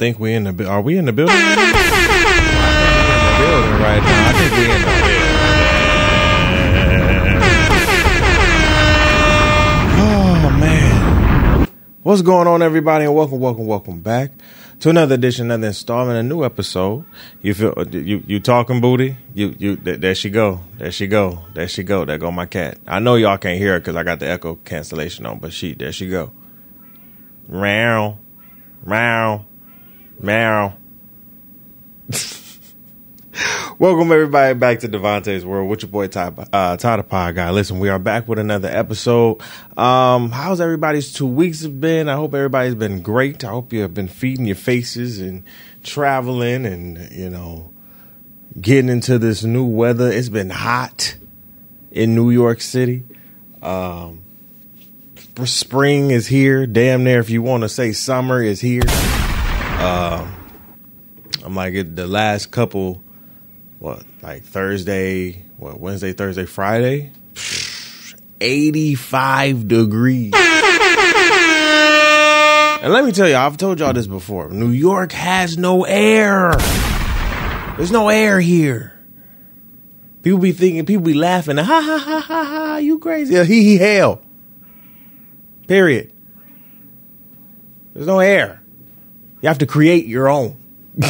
think we in the are we in the building? I think we in the building right now. I think we in the building. Oh man, what's going on, everybody? And welcome, welcome, welcome back to another edition, another installment, a new episode. You feel uh, you you talking booty? You you there, there she go, there she go, there she go. There go my cat. I know y'all can't hear her because I got the echo cancellation on, but she there she go. Meow, meow, meow. Welcome everybody back to DeVonta's World with your boy Todd, uh, Todd Pod Guy. Listen, we are back with another episode. Um, how's everybody's two weeks have been? I hope everybody's been great. I hope you have been feeding your faces and traveling and you know getting into this new weather. It's been hot in New York City. Um, spring is here. Damn near, if you want to say summer is here. Um, I'm like it, the last couple, what, like Thursday, what, Wednesday, Thursday, Friday, 85 degrees. And let me tell you, I've told y'all this before. New York has no air. There's no air here. People be thinking, people be laughing, ha ha ha ha ha, you crazy. Yeah, he he hell. Period. There's no air. You have to create your own.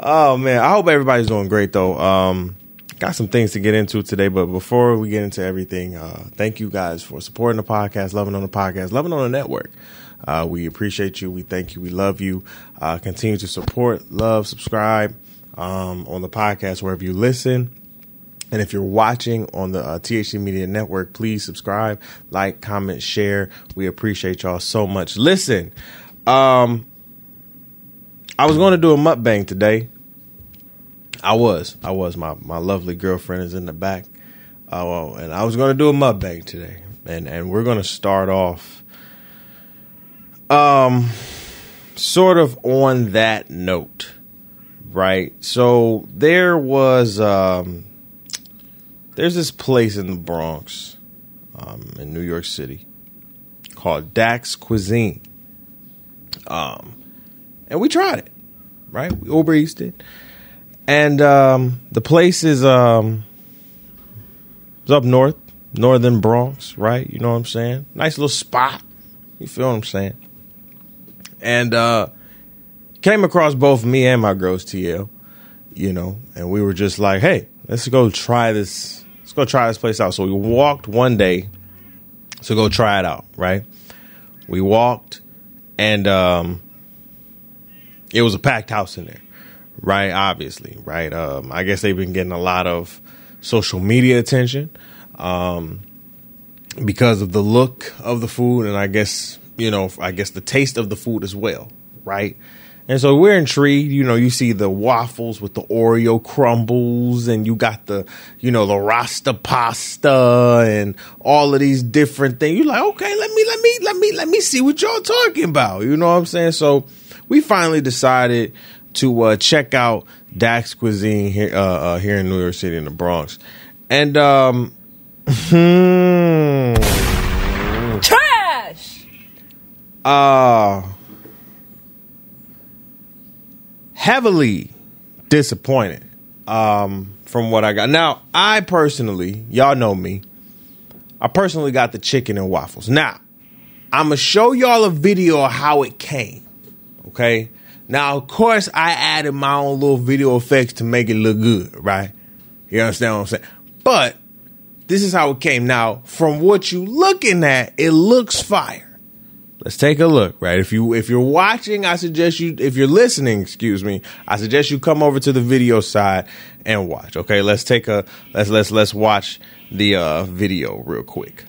oh man, I hope everybody's doing great though. Um, got some things to get into today, but before we get into everything, uh, thank you guys for supporting the podcast, loving on the podcast, loving on the network. Uh, we appreciate you. We thank you. We love you. Uh, continue to support, love, subscribe um, on the podcast wherever you listen. And if you're watching on the uh, THC Media Network, please subscribe, like, comment, share. We appreciate y'all so much. Listen, um, I was going to do a mukbang today. I was, I was. My my lovely girlfriend is in the back, uh, and I was going to do a mukbang today, and and we're going to start off, um, sort of on that note, right? So there was um there's this place in the Bronx, um, in New York City, called Dax Cuisine. Um, and we tried it, right? We Uber it, and um, the place is um, it's up north, northern Bronx, right? You know what I'm saying? Nice little spot. You feel what I'm saying? And uh, came across both me and my girls TL, you know, and we were just like, hey, let's go try this let's go try this place out. So we walked one day to go try it out, right? We walked and um it was a packed house in there, right? Obviously, right? Um I guess they've been getting a lot of social media attention um because of the look of the food and I guess, you know, I guess the taste of the food as well, right? And so we're intrigued. You know, you see the waffles with the Oreo crumbles, and you got the, you know, the Rasta pasta and all of these different things. You're like, okay, let me, let me, let me, let me see what y'all talking about. You know what I'm saying? So we finally decided to uh, check out Dax Cuisine here, uh, uh, here in New York City in the Bronx, and um, hmm, Trash! uh heavily disappointed um, from what I got. Now, I personally, y'all know me, I personally got the chicken and waffles. Now, I'm gonna show y'all a video of how it came. Okay. Now, of course, I added my own little video effects to make it look good, right? You understand what I'm saying? But this is how it came. Now, from what you looking at, it looks fire. Let's take a look, right? If you if you're watching, I suggest you if you're listening, excuse me, I suggest you come over to the video side and watch. Okay, let's take a let's let's let's watch the uh video real quick.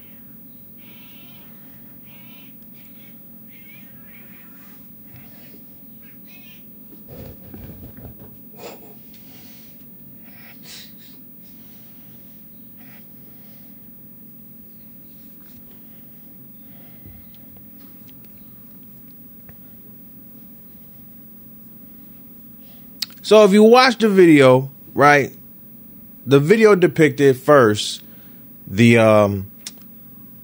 So if you watch the video, right, the video depicted first the um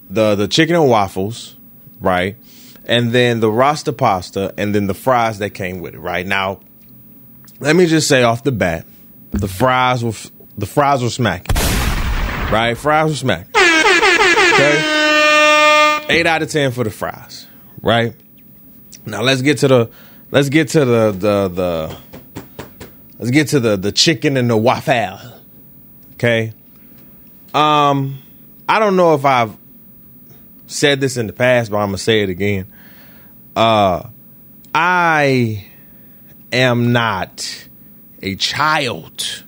the the chicken and waffles, right? and then the Rasta pasta, and then the fries that came with it. Right now, let me just say off the bat, the fries were the fries were smacking. Right, fries were smacking. Okay, eight out of ten for the fries. Right now, let's get to the let's get to the the the let's get to the the chicken and the waffle. Okay, um, I don't know if I've said this in the past, but I'm gonna say it again. Uh, I am not a child.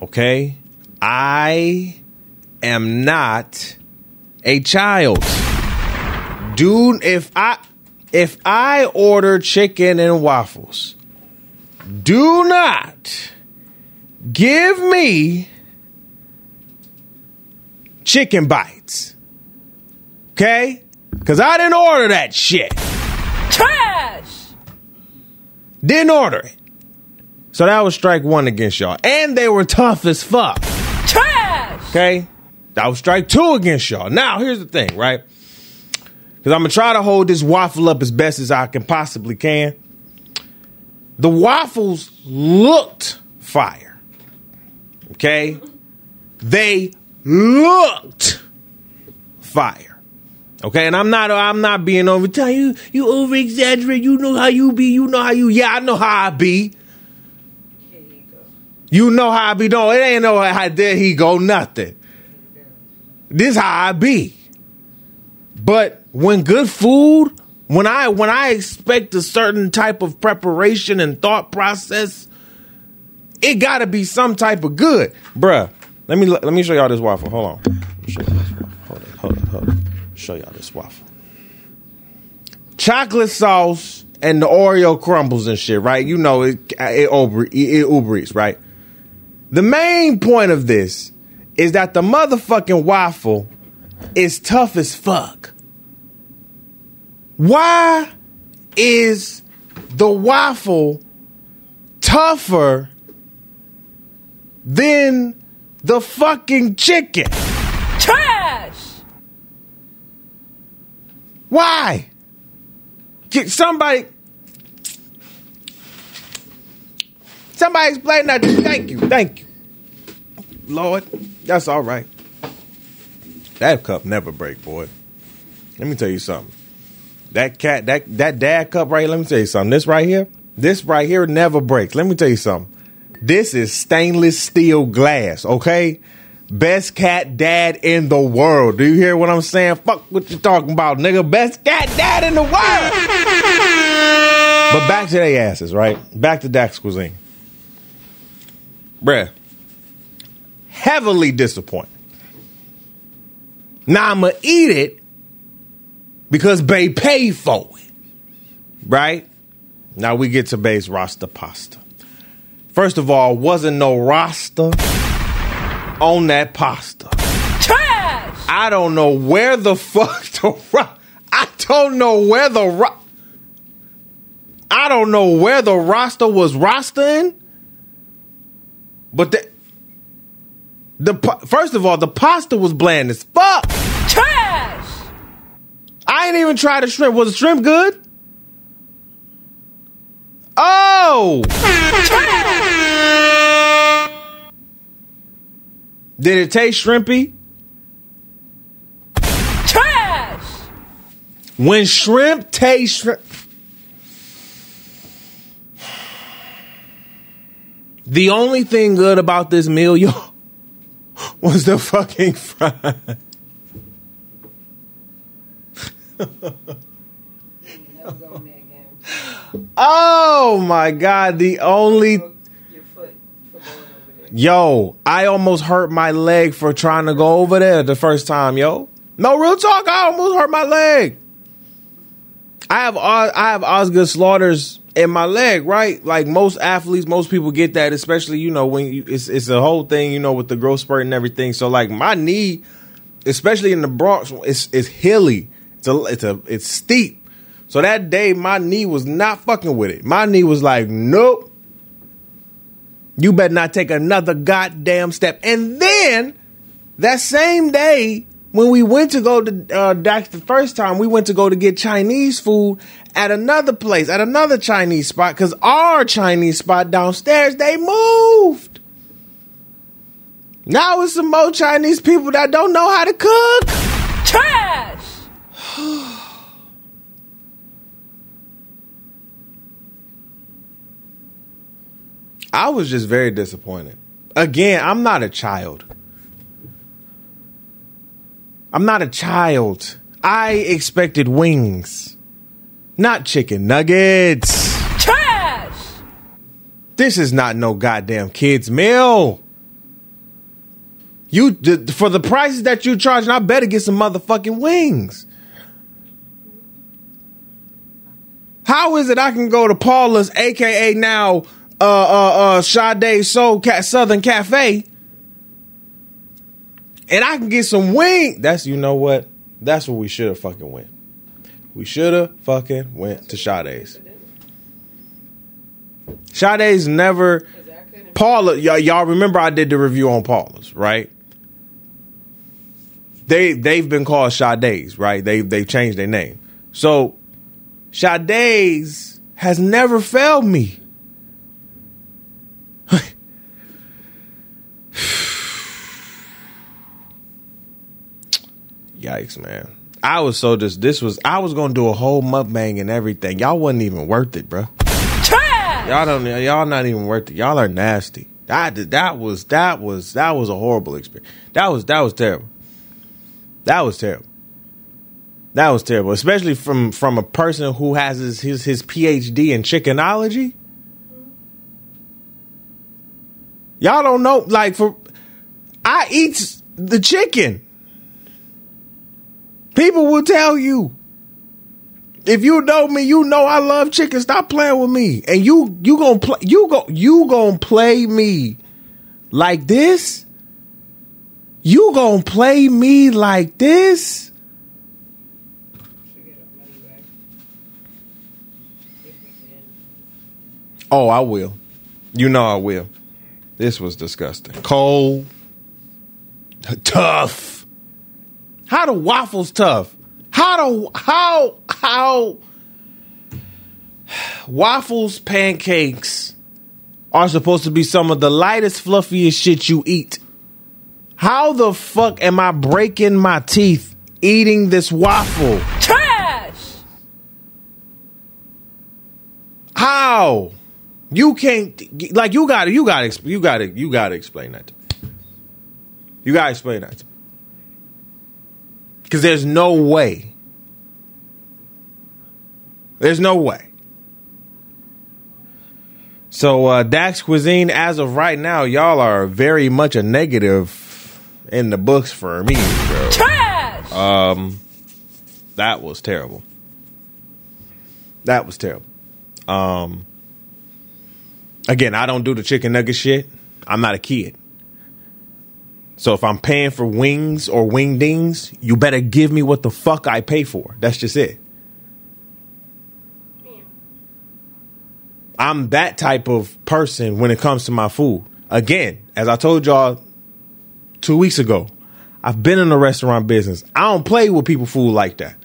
Okay? I am not a child. Dude, if I if I order chicken and waffles, do not give me chicken bites. Okay? Cause I didn't order that shit. Trash! Didn't order it. So that was strike one against y'all. And they were tough as fuck. Trash! Okay? That was strike two against y'all. Now, here's the thing, right? Because I'm going to try to hold this waffle up as best as I can possibly can. The waffles looked fire. Okay? They looked fire. Okay, and I'm not I'm not being over you you over exaggerate. You know how you be. You know how you. Yeah, I know how I be. You know how I be. No, it ain't no how there he go. Nothing. This how I be. But when good food, when I when I expect a certain type of preparation and thought process, it got to be some type of good, bruh. Let me let me show y'all this waffle. Hold on. Hold on. Hold on. Hold on show y'all this waffle. Chocolate sauce and the Oreo crumbles and shit, right? You know it it Uber, it Uber Eats, right? The main point of this is that the motherfucking waffle is tough as fuck. Why is the waffle tougher than the fucking chicken? Trash! Why? Get somebody. Somebody explain that. Thank you. Thank you. Lord, that's all right. That cup never break, boy. Let me tell you something. That cat, that that dad cup right let me tell you something. This right here, this right here never breaks. Let me tell you something. This is stainless steel glass, okay? Best cat dad in the world. Do you hear what I'm saying? Fuck what you talking about, nigga. Best cat dad in the world. but back to their asses, right? Back to Dax Cuisine. Bruh. Heavily disappointed. Now I'ma eat it because Bay paid for it. Right? Now we get to Bay's Rasta pasta. First of all, wasn't no Rasta on that pasta. Trash! I don't know where the fuck the ro- I don't know where the ro- I don't know where the roster was rostering. But the the first of all, the pasta was bland as fuck. I ain't even tried the shrimp. Was the shrimp good? Oh! Did it taste shrimpy? Trash! When shrimp tastes shrimp. The only thing good about this meal, yo, was the fucking fries. oh my god, the only Yo, I almost hurt my leg for trying to go over there the first time, yo. No real talk, I almost hurt my leg. I have I have Osgood Schlatters in my leg, right? Like most athletes, most people get that, especially you know when you, it's it's a whole thing, you know, with the growth spurt and everything. So like my knee, especially in the Bronx, it's it's hilly. It's a it's a it's steep. So that day, my knee was not fucking with it. My knee was like, nope. You better not take another goddamn step. And then that same day, when we went to go to uh, the first time, we went to go to get Chinese food at another place, at another Chinese spot, because our Chinese spot downstairs, they moved. Now it's some more Chinese people that don't know how to cook. Trash! I was just very disappointed. Again, I'm not a child. I'm not a child. I expected wings, not chicken nuggets. Trash! This is not no goddamn kids meal. You for the prices that you charging, I better get some motherfucking wings. How is it I can go to Paula's, aka now uh uh uh Sade Soul Cat Southern Cafe, and I can get some wing? That's you know what? That's what we should have fucking went. We should have fucking went to Sade's. Sade's never. Paula, y'all, y'all remember I did the review on Paula's, right? They they've been called Sade's, right? They they've changed their name. So Sade's has never failed me. Yikes, man. I was so just this was I was gonna do a whole mukbang and everything. Y'all wasn't even worth it, bro. Trash! Y'all don't. Y'all not even worth it. Y'all are nasty. That that was that was that was a horrible experience. That was that was terrible. That was terrible. That was terrible, especially from from a person who has his his, his PhD in chickenology. Y'all don't know, like for I eat the chicken. People will tell you. If you know me, you know I love chicken. Stop playing with me. And you you gonna play you go you gonna play me like this? You gonna play me like this? Oh, I will. You know I will. This was disgusting. Cold. Tough. How do waffles tough? How do how how waffles pancakes are supposed to be some of the lightest fluffiest shit you eat. How the fuck am I breaking my teeth eating this waffle? Trash! How? You can't like you got to you got to you got to you got to explain that. To me. You got to explain that. Cuz there's no way. There's no way. So uh Dax Cuisine as of right now y'all are very much a negative in the books for me, bro. Trash! Um, that was terrible. That was terrible. Um, again, I don't do the chicken nugget shit. I'm not a kid. So if I'm paying for wings or wing dings, you better give me what the fuck I pay for. That's just it. I'm that type of person when it comes to my food. Again, as I told y'all two weeks ago, I've been in the restaurant business. I don't play with people food like that.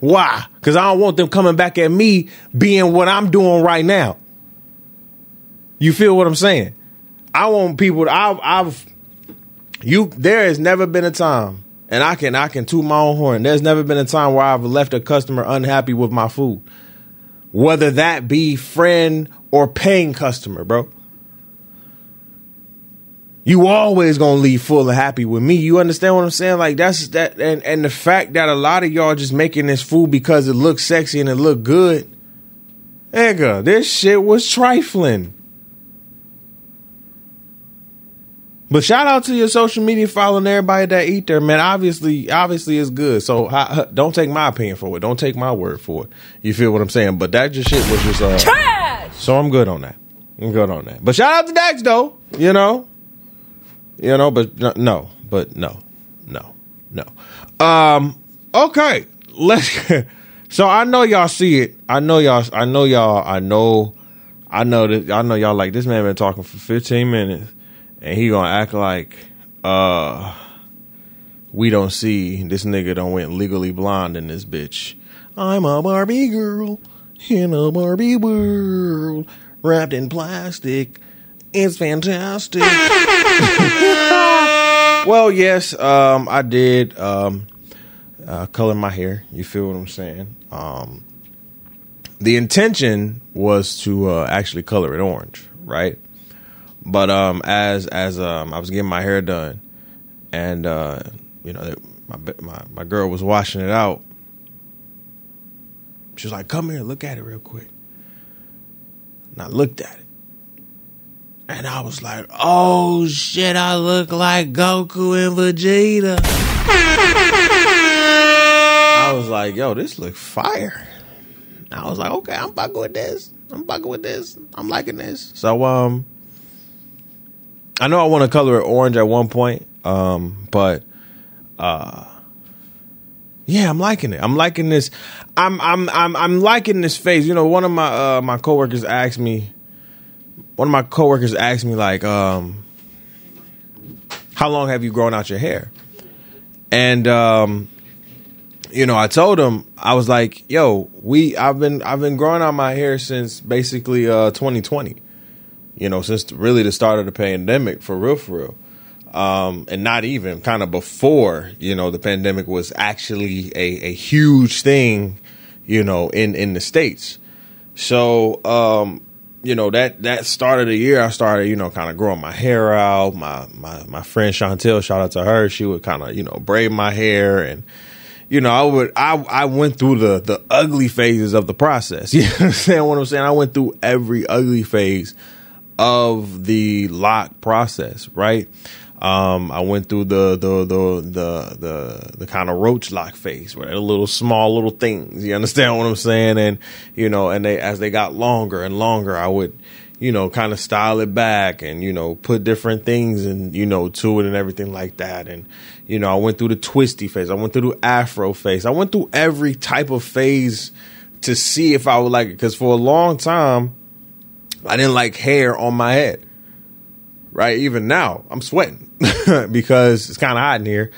Why? Because I don't want them coming back at me being what I'm doing right now. You feel what I'm saying? I want people. To, I've, I've, you. There has never been a time, and I can, I can toot my own horn. There's never been a time where I've left a customer unhappy with my food, whether that be friend or paying customer, bro. You always gonna leave full and happy with me. You understand what I'm saying? Like that's that, and and the fact that a lot of y'all just making this food because it looks sexy and it look good. Nigga, this shit was trifling. But shout out to your social media following everybody that eat there, man. Obviously, obviously it's good. So I, don't take my opinion for it. Don't take my word for it. You feel what I'm saying? But that just shit was just uh. Trash! So I'm good on that. I'm good on that. But shout out to Dax though. You know, you know, but no- but no, no, no. Um, okay, let's. so I know y'all see it. I know y'all. I know y'all. I know. I know that. I know y'all like this man been talking for 15 minutes, and he gonna act like uh we don't see this nigga don't went legally blonde in this bitch. I'm a Barbie girl in a Barbie world wrapped in plastic. It's fantastic. well, yes, um, I did um, uh, color my hair. You feel what I'm saying? Um, the intention was to uh, actually color it orange, right? But um, as as um, I was getting my hair done, and uh, you know, my, my my girl was washing it out. She was like, "Come here, look at it real quick." And I looked at it, and I was like, "Oh shit! I look like Goku and Vegeta." I was like, "Yo, this look fire." I was like, "Okay, I'm fucking with this. I'm fucking with this. I'm liking this." So, um, I know I want to color it orange at one point, um, but uh, yeah, I'm liking it. I'm liking this. I'm I'm I'm I'm liking this phase. You know, one of my uh, my coworkers asked me. One of my coworkers asked me like, um, "How long have you grown out your hair?" And um, you know, I told him I was like, "Yo, we I've been I've been growing out my hair since basically uh, 2020. You know, since really the start of the pandemic, for real, for real." um, and not even kind of before you know the pandemic was actually a, a huge thing, you know, in in the states. So um, you know that that start of the year, I started you know kind of growing my hair out. My my my friend Chantel, shout out to her, she would kind of you know braid my hair and. You know, I would I I went through the the ugly phases of the process. You understand what I'm saying? I went through every ugly phase of the lock process, right? Um, I went through the the the the the, the kind of roach lock phase where they're little small little things. You understand what I'm saying? And you know, and they as they got longer and longer, I would you know kind of style it back and you know put different things and you know to it and everything like that. And you know, I went through the twisty phase. I went through the afro phase. I went through every type of phase to see if I would like it because for a long time I didn't like hair on my head right? Even now, I'm sweating because it's kind of hot in here.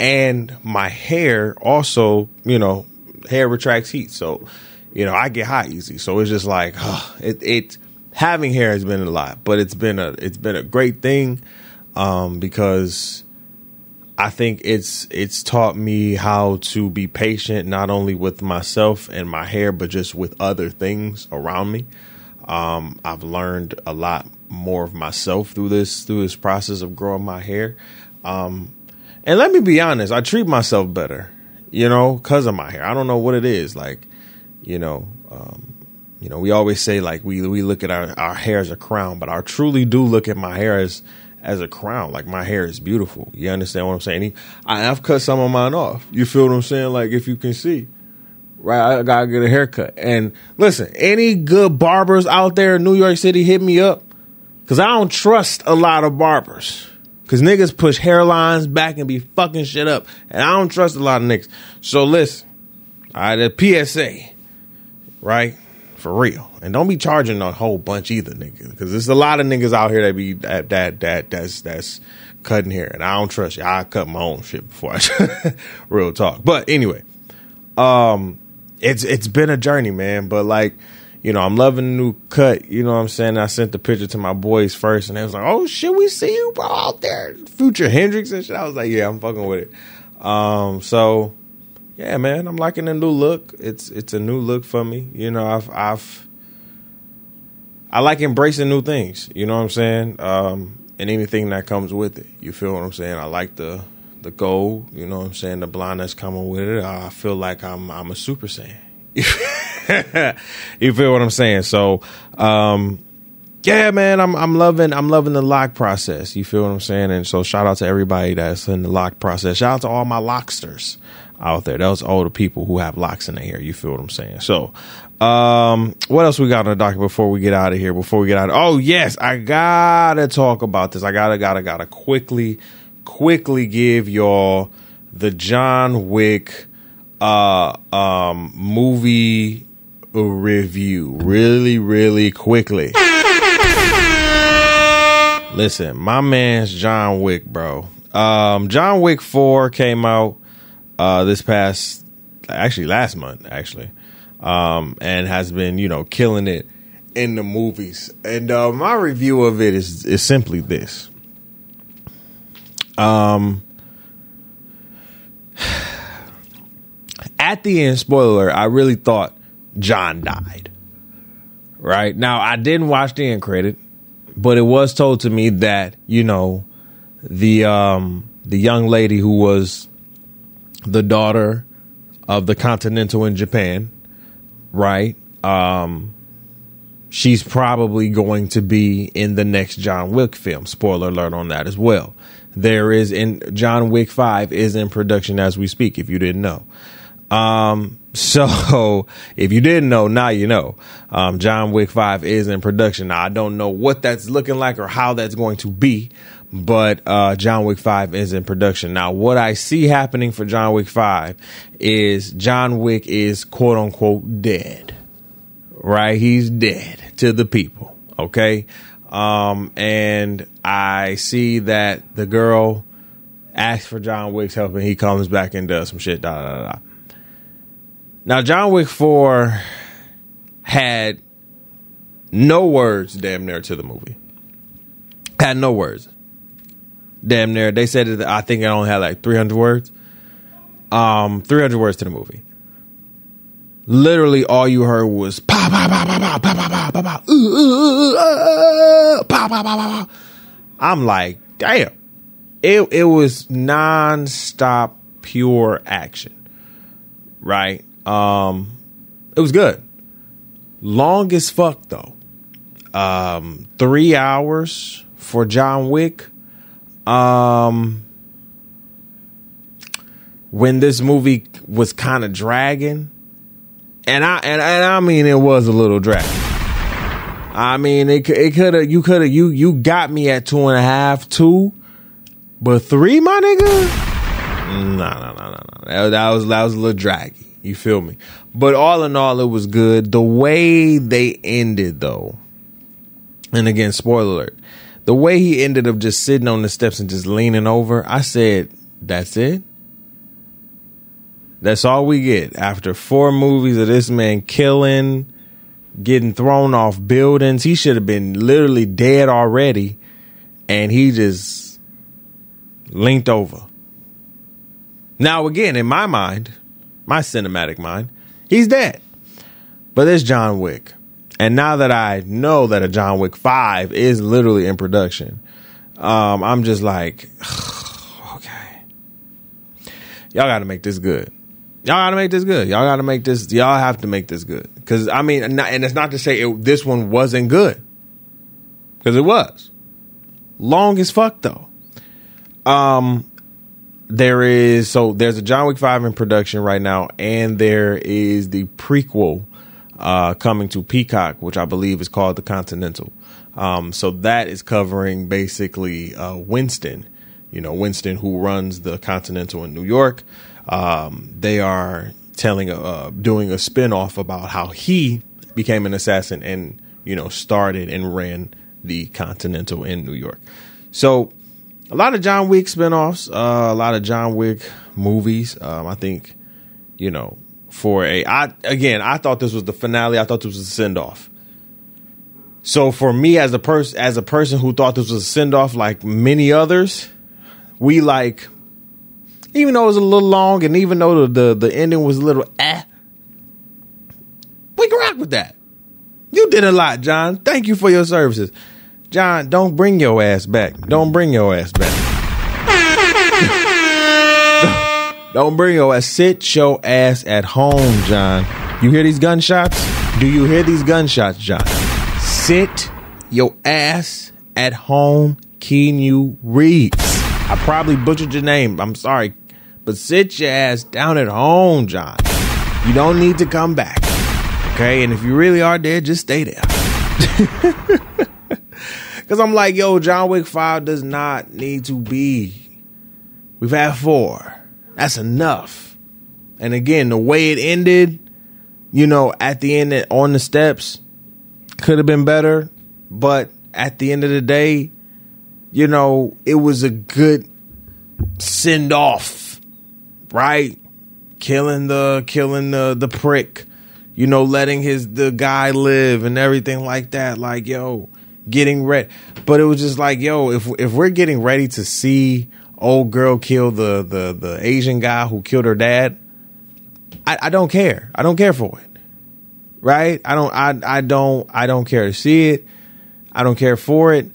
And my hair also, you know, hair retracts heat. So, you know, I get hot easy. So it's just like, oh, it, it, having hair has been a lot, but it's been a, it's been a great thing, um, because I think it's, it's taught me how to be patient, not only with myself and my hair, but just with other things around me. Um, I've learned a lot more of myself through this through this process of growing my hair. Um, and let me be honest, I treat myself better, you know, because of my hair. I don't know what it is, like, you know, um, you know, we always say like we we look at our, our hair as a crown, but I truly do look at my hair as as a crown. Like my hair is beautiful. You understand what I'm saying? I have cut some of mine off. You feel what I'm saying? Like if you can see right? I gotta get a haircut. And listen, any good barbers out there in New York City, hit me up. Cause I don't trust a lot of barbers. Cause niggas push hairlines back and be fucking shit up. And I don't trust a lot of niggas. So listen, right, the PSA, right? For real. And don't be charging a whole bunch either, nigga. Cause there's a lot of niggas out here that be that that that that's that's cutting hair. And I don't trust you. I cut my own shit before I real talk. But anyway, um, it's it's been a journey, man. But like, you know, I'm loving the new cut. You know what I'm saying? I sent the picture to my boys first, and they was like, "Oh shit, we see you, bro, out there, Future Hendrix and shit." I was like, "Yeah, I'm fucking with it." Um, so yeah, man, I'm liking the new look. It's it's a new look for me. You know, I've I've I like embracing new things. You know what I'm saying? Um, and anything that comes with it. You feel what I'm saying? I like the the gold, you know what I'm saying, the blonde that's coming with it. I feel like I'm I'm a super saiyan. you feel what I'm saying? So, um, yeah, man, I'm I'm loving I'm loving the lock process. You feel what I'm saying? And so shout out to everybody that's in the lock process. Shout out to all my locksters out there. Those all the people who have locks in their hair. You feel what I'm saying? So, um, what else we got on the docket before we get out of here? Before we get out, of, oh yes, I gotta talk about this. I gotta gotta gotta quickly quickly give y'all the John Wick uh, um, movie review really, really quickly. Listen, my man's John Wick, bro. Um, John Wick Four came out uh, this past, actually last month, actually, um, and has been you know killing it in the movies. And uh, my review of it is is simply this. Um, at the end, spoiler, I really thought John died. Right now, I didn't watch the end credit, but it was told to me that you know the um the young lady who was the daughter of the Continental in Japan, right? Um, she's probably going to be in the next John Wick film. Spoiler alert on that as well. There is in John Wick 5 is in production as we speak, if you didn't know. Um, so if you didn't know, now you know. Um, John Wick 5 is in production. Now, I don't know what that's looking like or how that's going to be, but uh, John Wick 5 is in production. Now, what I see happening for John Wick 5 is John Wick is quote unquote dead. Right? He's dead to the people. Okay? Um, and I see that the girl asks for John Wick's help and he comes back and does some shit. Da, da, da, da. Now, John Wick 4 had no words damn near to the movie. Had no words. Damn near. They said that I think it only had like 300 words. Um, 300 words to the movie. Literally, all you heard was pow, pow, pow, pow, uh, uh, uh, pow, pow, pow, pow, pow. I'm like, damn. It, it was non-stop pure action. Right? Um, it was good. Long as fuck though. Um, three hours for John Wick. Um, when this movie was kind of dragging, and I and, and I mean it was a little drag. I mean it it could have you could have you you got me at two and a half two, but three, my nigga. No no no no no. That, that was that was a little draggy. You feel me? But all in all, it was good. The way they ended, though, and again, spoiler alert, the way he ended up just sitting on the steps and just leaning over, I said, that's it. That's all we get after four movies of this man killing, getting thrown off buildings. He should have been literally dead already, and he just linked over. Now, again, in my mind, my cinematic mind, he's dead. But there's John Wick. And now that I know that a John Wick 5 is literally in production, um, I'm just like, okay. Y'all got to make this good. Y'all got to make this good. Y'all got to make this, y'all have to make this good. Because, I mean, and it's not to say it, this one wasn't good. Because it was. Long as fuck, though. Um, there is so there's a John Wick five in production right now, and there is the prequel uh, coming to Peacock, which I believe is called the Continental. Um, so that is covering basically uh, Winston. You know, Winston who runs the Continental in New York. Um, they are telling uh, doing a spinoff about how he became an assassin and you know started and ran the Continental in New York. So a lot of John Wick spinoffs, uh, a lot of John Wick movies. Um, I think, you know, for a I again, I thought this was the finale. I thought this was a send off. So for me as a person as a person who thought this was a send off like many others, we like even though it was a little long and even though the the, the ending was a little eh, we can rock with that. You did a lot, John. Thank you for your services. John, don't bring your ass back. Don't bring your ass back. don't bring your ass. Sit your ass at home, John. You hear these gunshots? Do you hear these gunshots, John? Sit your ass at home, Keanu Reeves. I probably butchered your name. I'm sorry. But sit your ass down at home, John. You don't need to come back. Okay? And if you really are dead, just stay there. Because I'm like, yo, John Wick 5 does not need to be. We've had four. That's enough. And again, the way it ended, you know, at the end on the steps could have been better. But at the end of the day, you know, it was a good send off, right? Killing the killing the the prick, you know, letting his the guy live and everything like that. Like, yo, getting ready. But it was just like, yo, if if we're getting ready to see old girl kill the the the Asian guy who killed her dad, I, I don't care. I don't care for it. Right? I don't I I don't I don't care to see it. I don't care for it.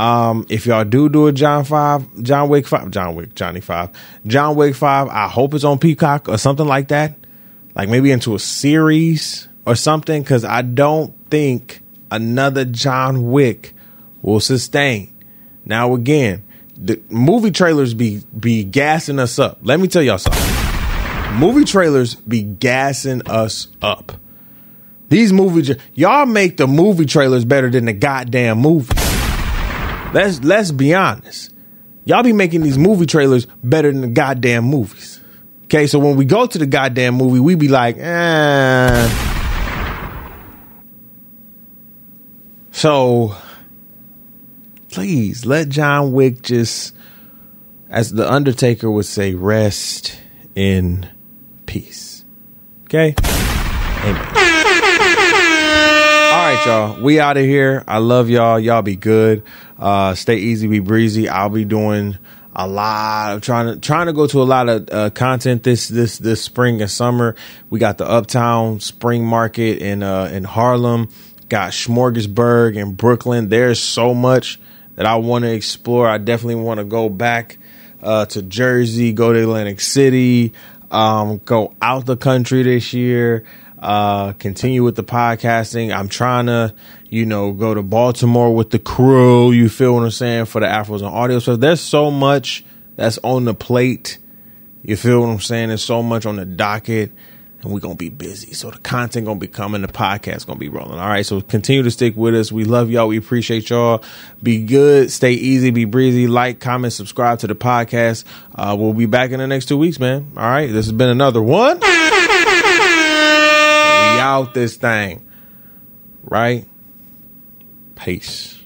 Um, if y'all do do a John five, John Wick five, John Wick, Johnny five, John Wick five, I hope it's on Peacock or something like that, like maybe into a series or something, because I don't think another John Wick will sustain. Now again, the movie trailers be be gassing us up. Let me tell y'all something. Movie trailers be gassing us up. These movies, y'all make the movie trailers better than the goddamn movie. Let's let's be honest. Y'all be making these movie trailers better than the goddamn movies. Okay, so when we go to the goddamn movie, we be like, eh. So please let John Wick just, as the Undertaker would say, rest in peace. Okay? Amen. All right, y'all. We out of here. I love y'all. Y'all be good. Uh, stay easy, be breezy. I'll be doing a lot of trying to trying to go to a lot of uh, content this this this spring and summer. We got the Uptown Spring Market in uh, in Harlem. Got Smorgasburg in Brooklyn. There's so much that I want to explore. I definitely want to go back uh, to Jersey, go to Atlantic City, um, go out the country this year uh, continue with the podcasting. I'm trying to, you know, go to Baltimore with the crew. You feel what I'm saying for the Afros and audio stuff. There's so much that's on the plate. You feel what I'm saying? There's so much on the docket, and we're gonna be busy. So the content gonna be coming. The podcast gonna be rolling. All right. So continue to stick with us. We love y'all. We appreciate y'all. Be good. Stay easy. Be breezy. Like, comment, subscribe to the podcast. Uh, we'll be back in the next two weeks, man. All right. This has been another one out this thing. Right? Peace.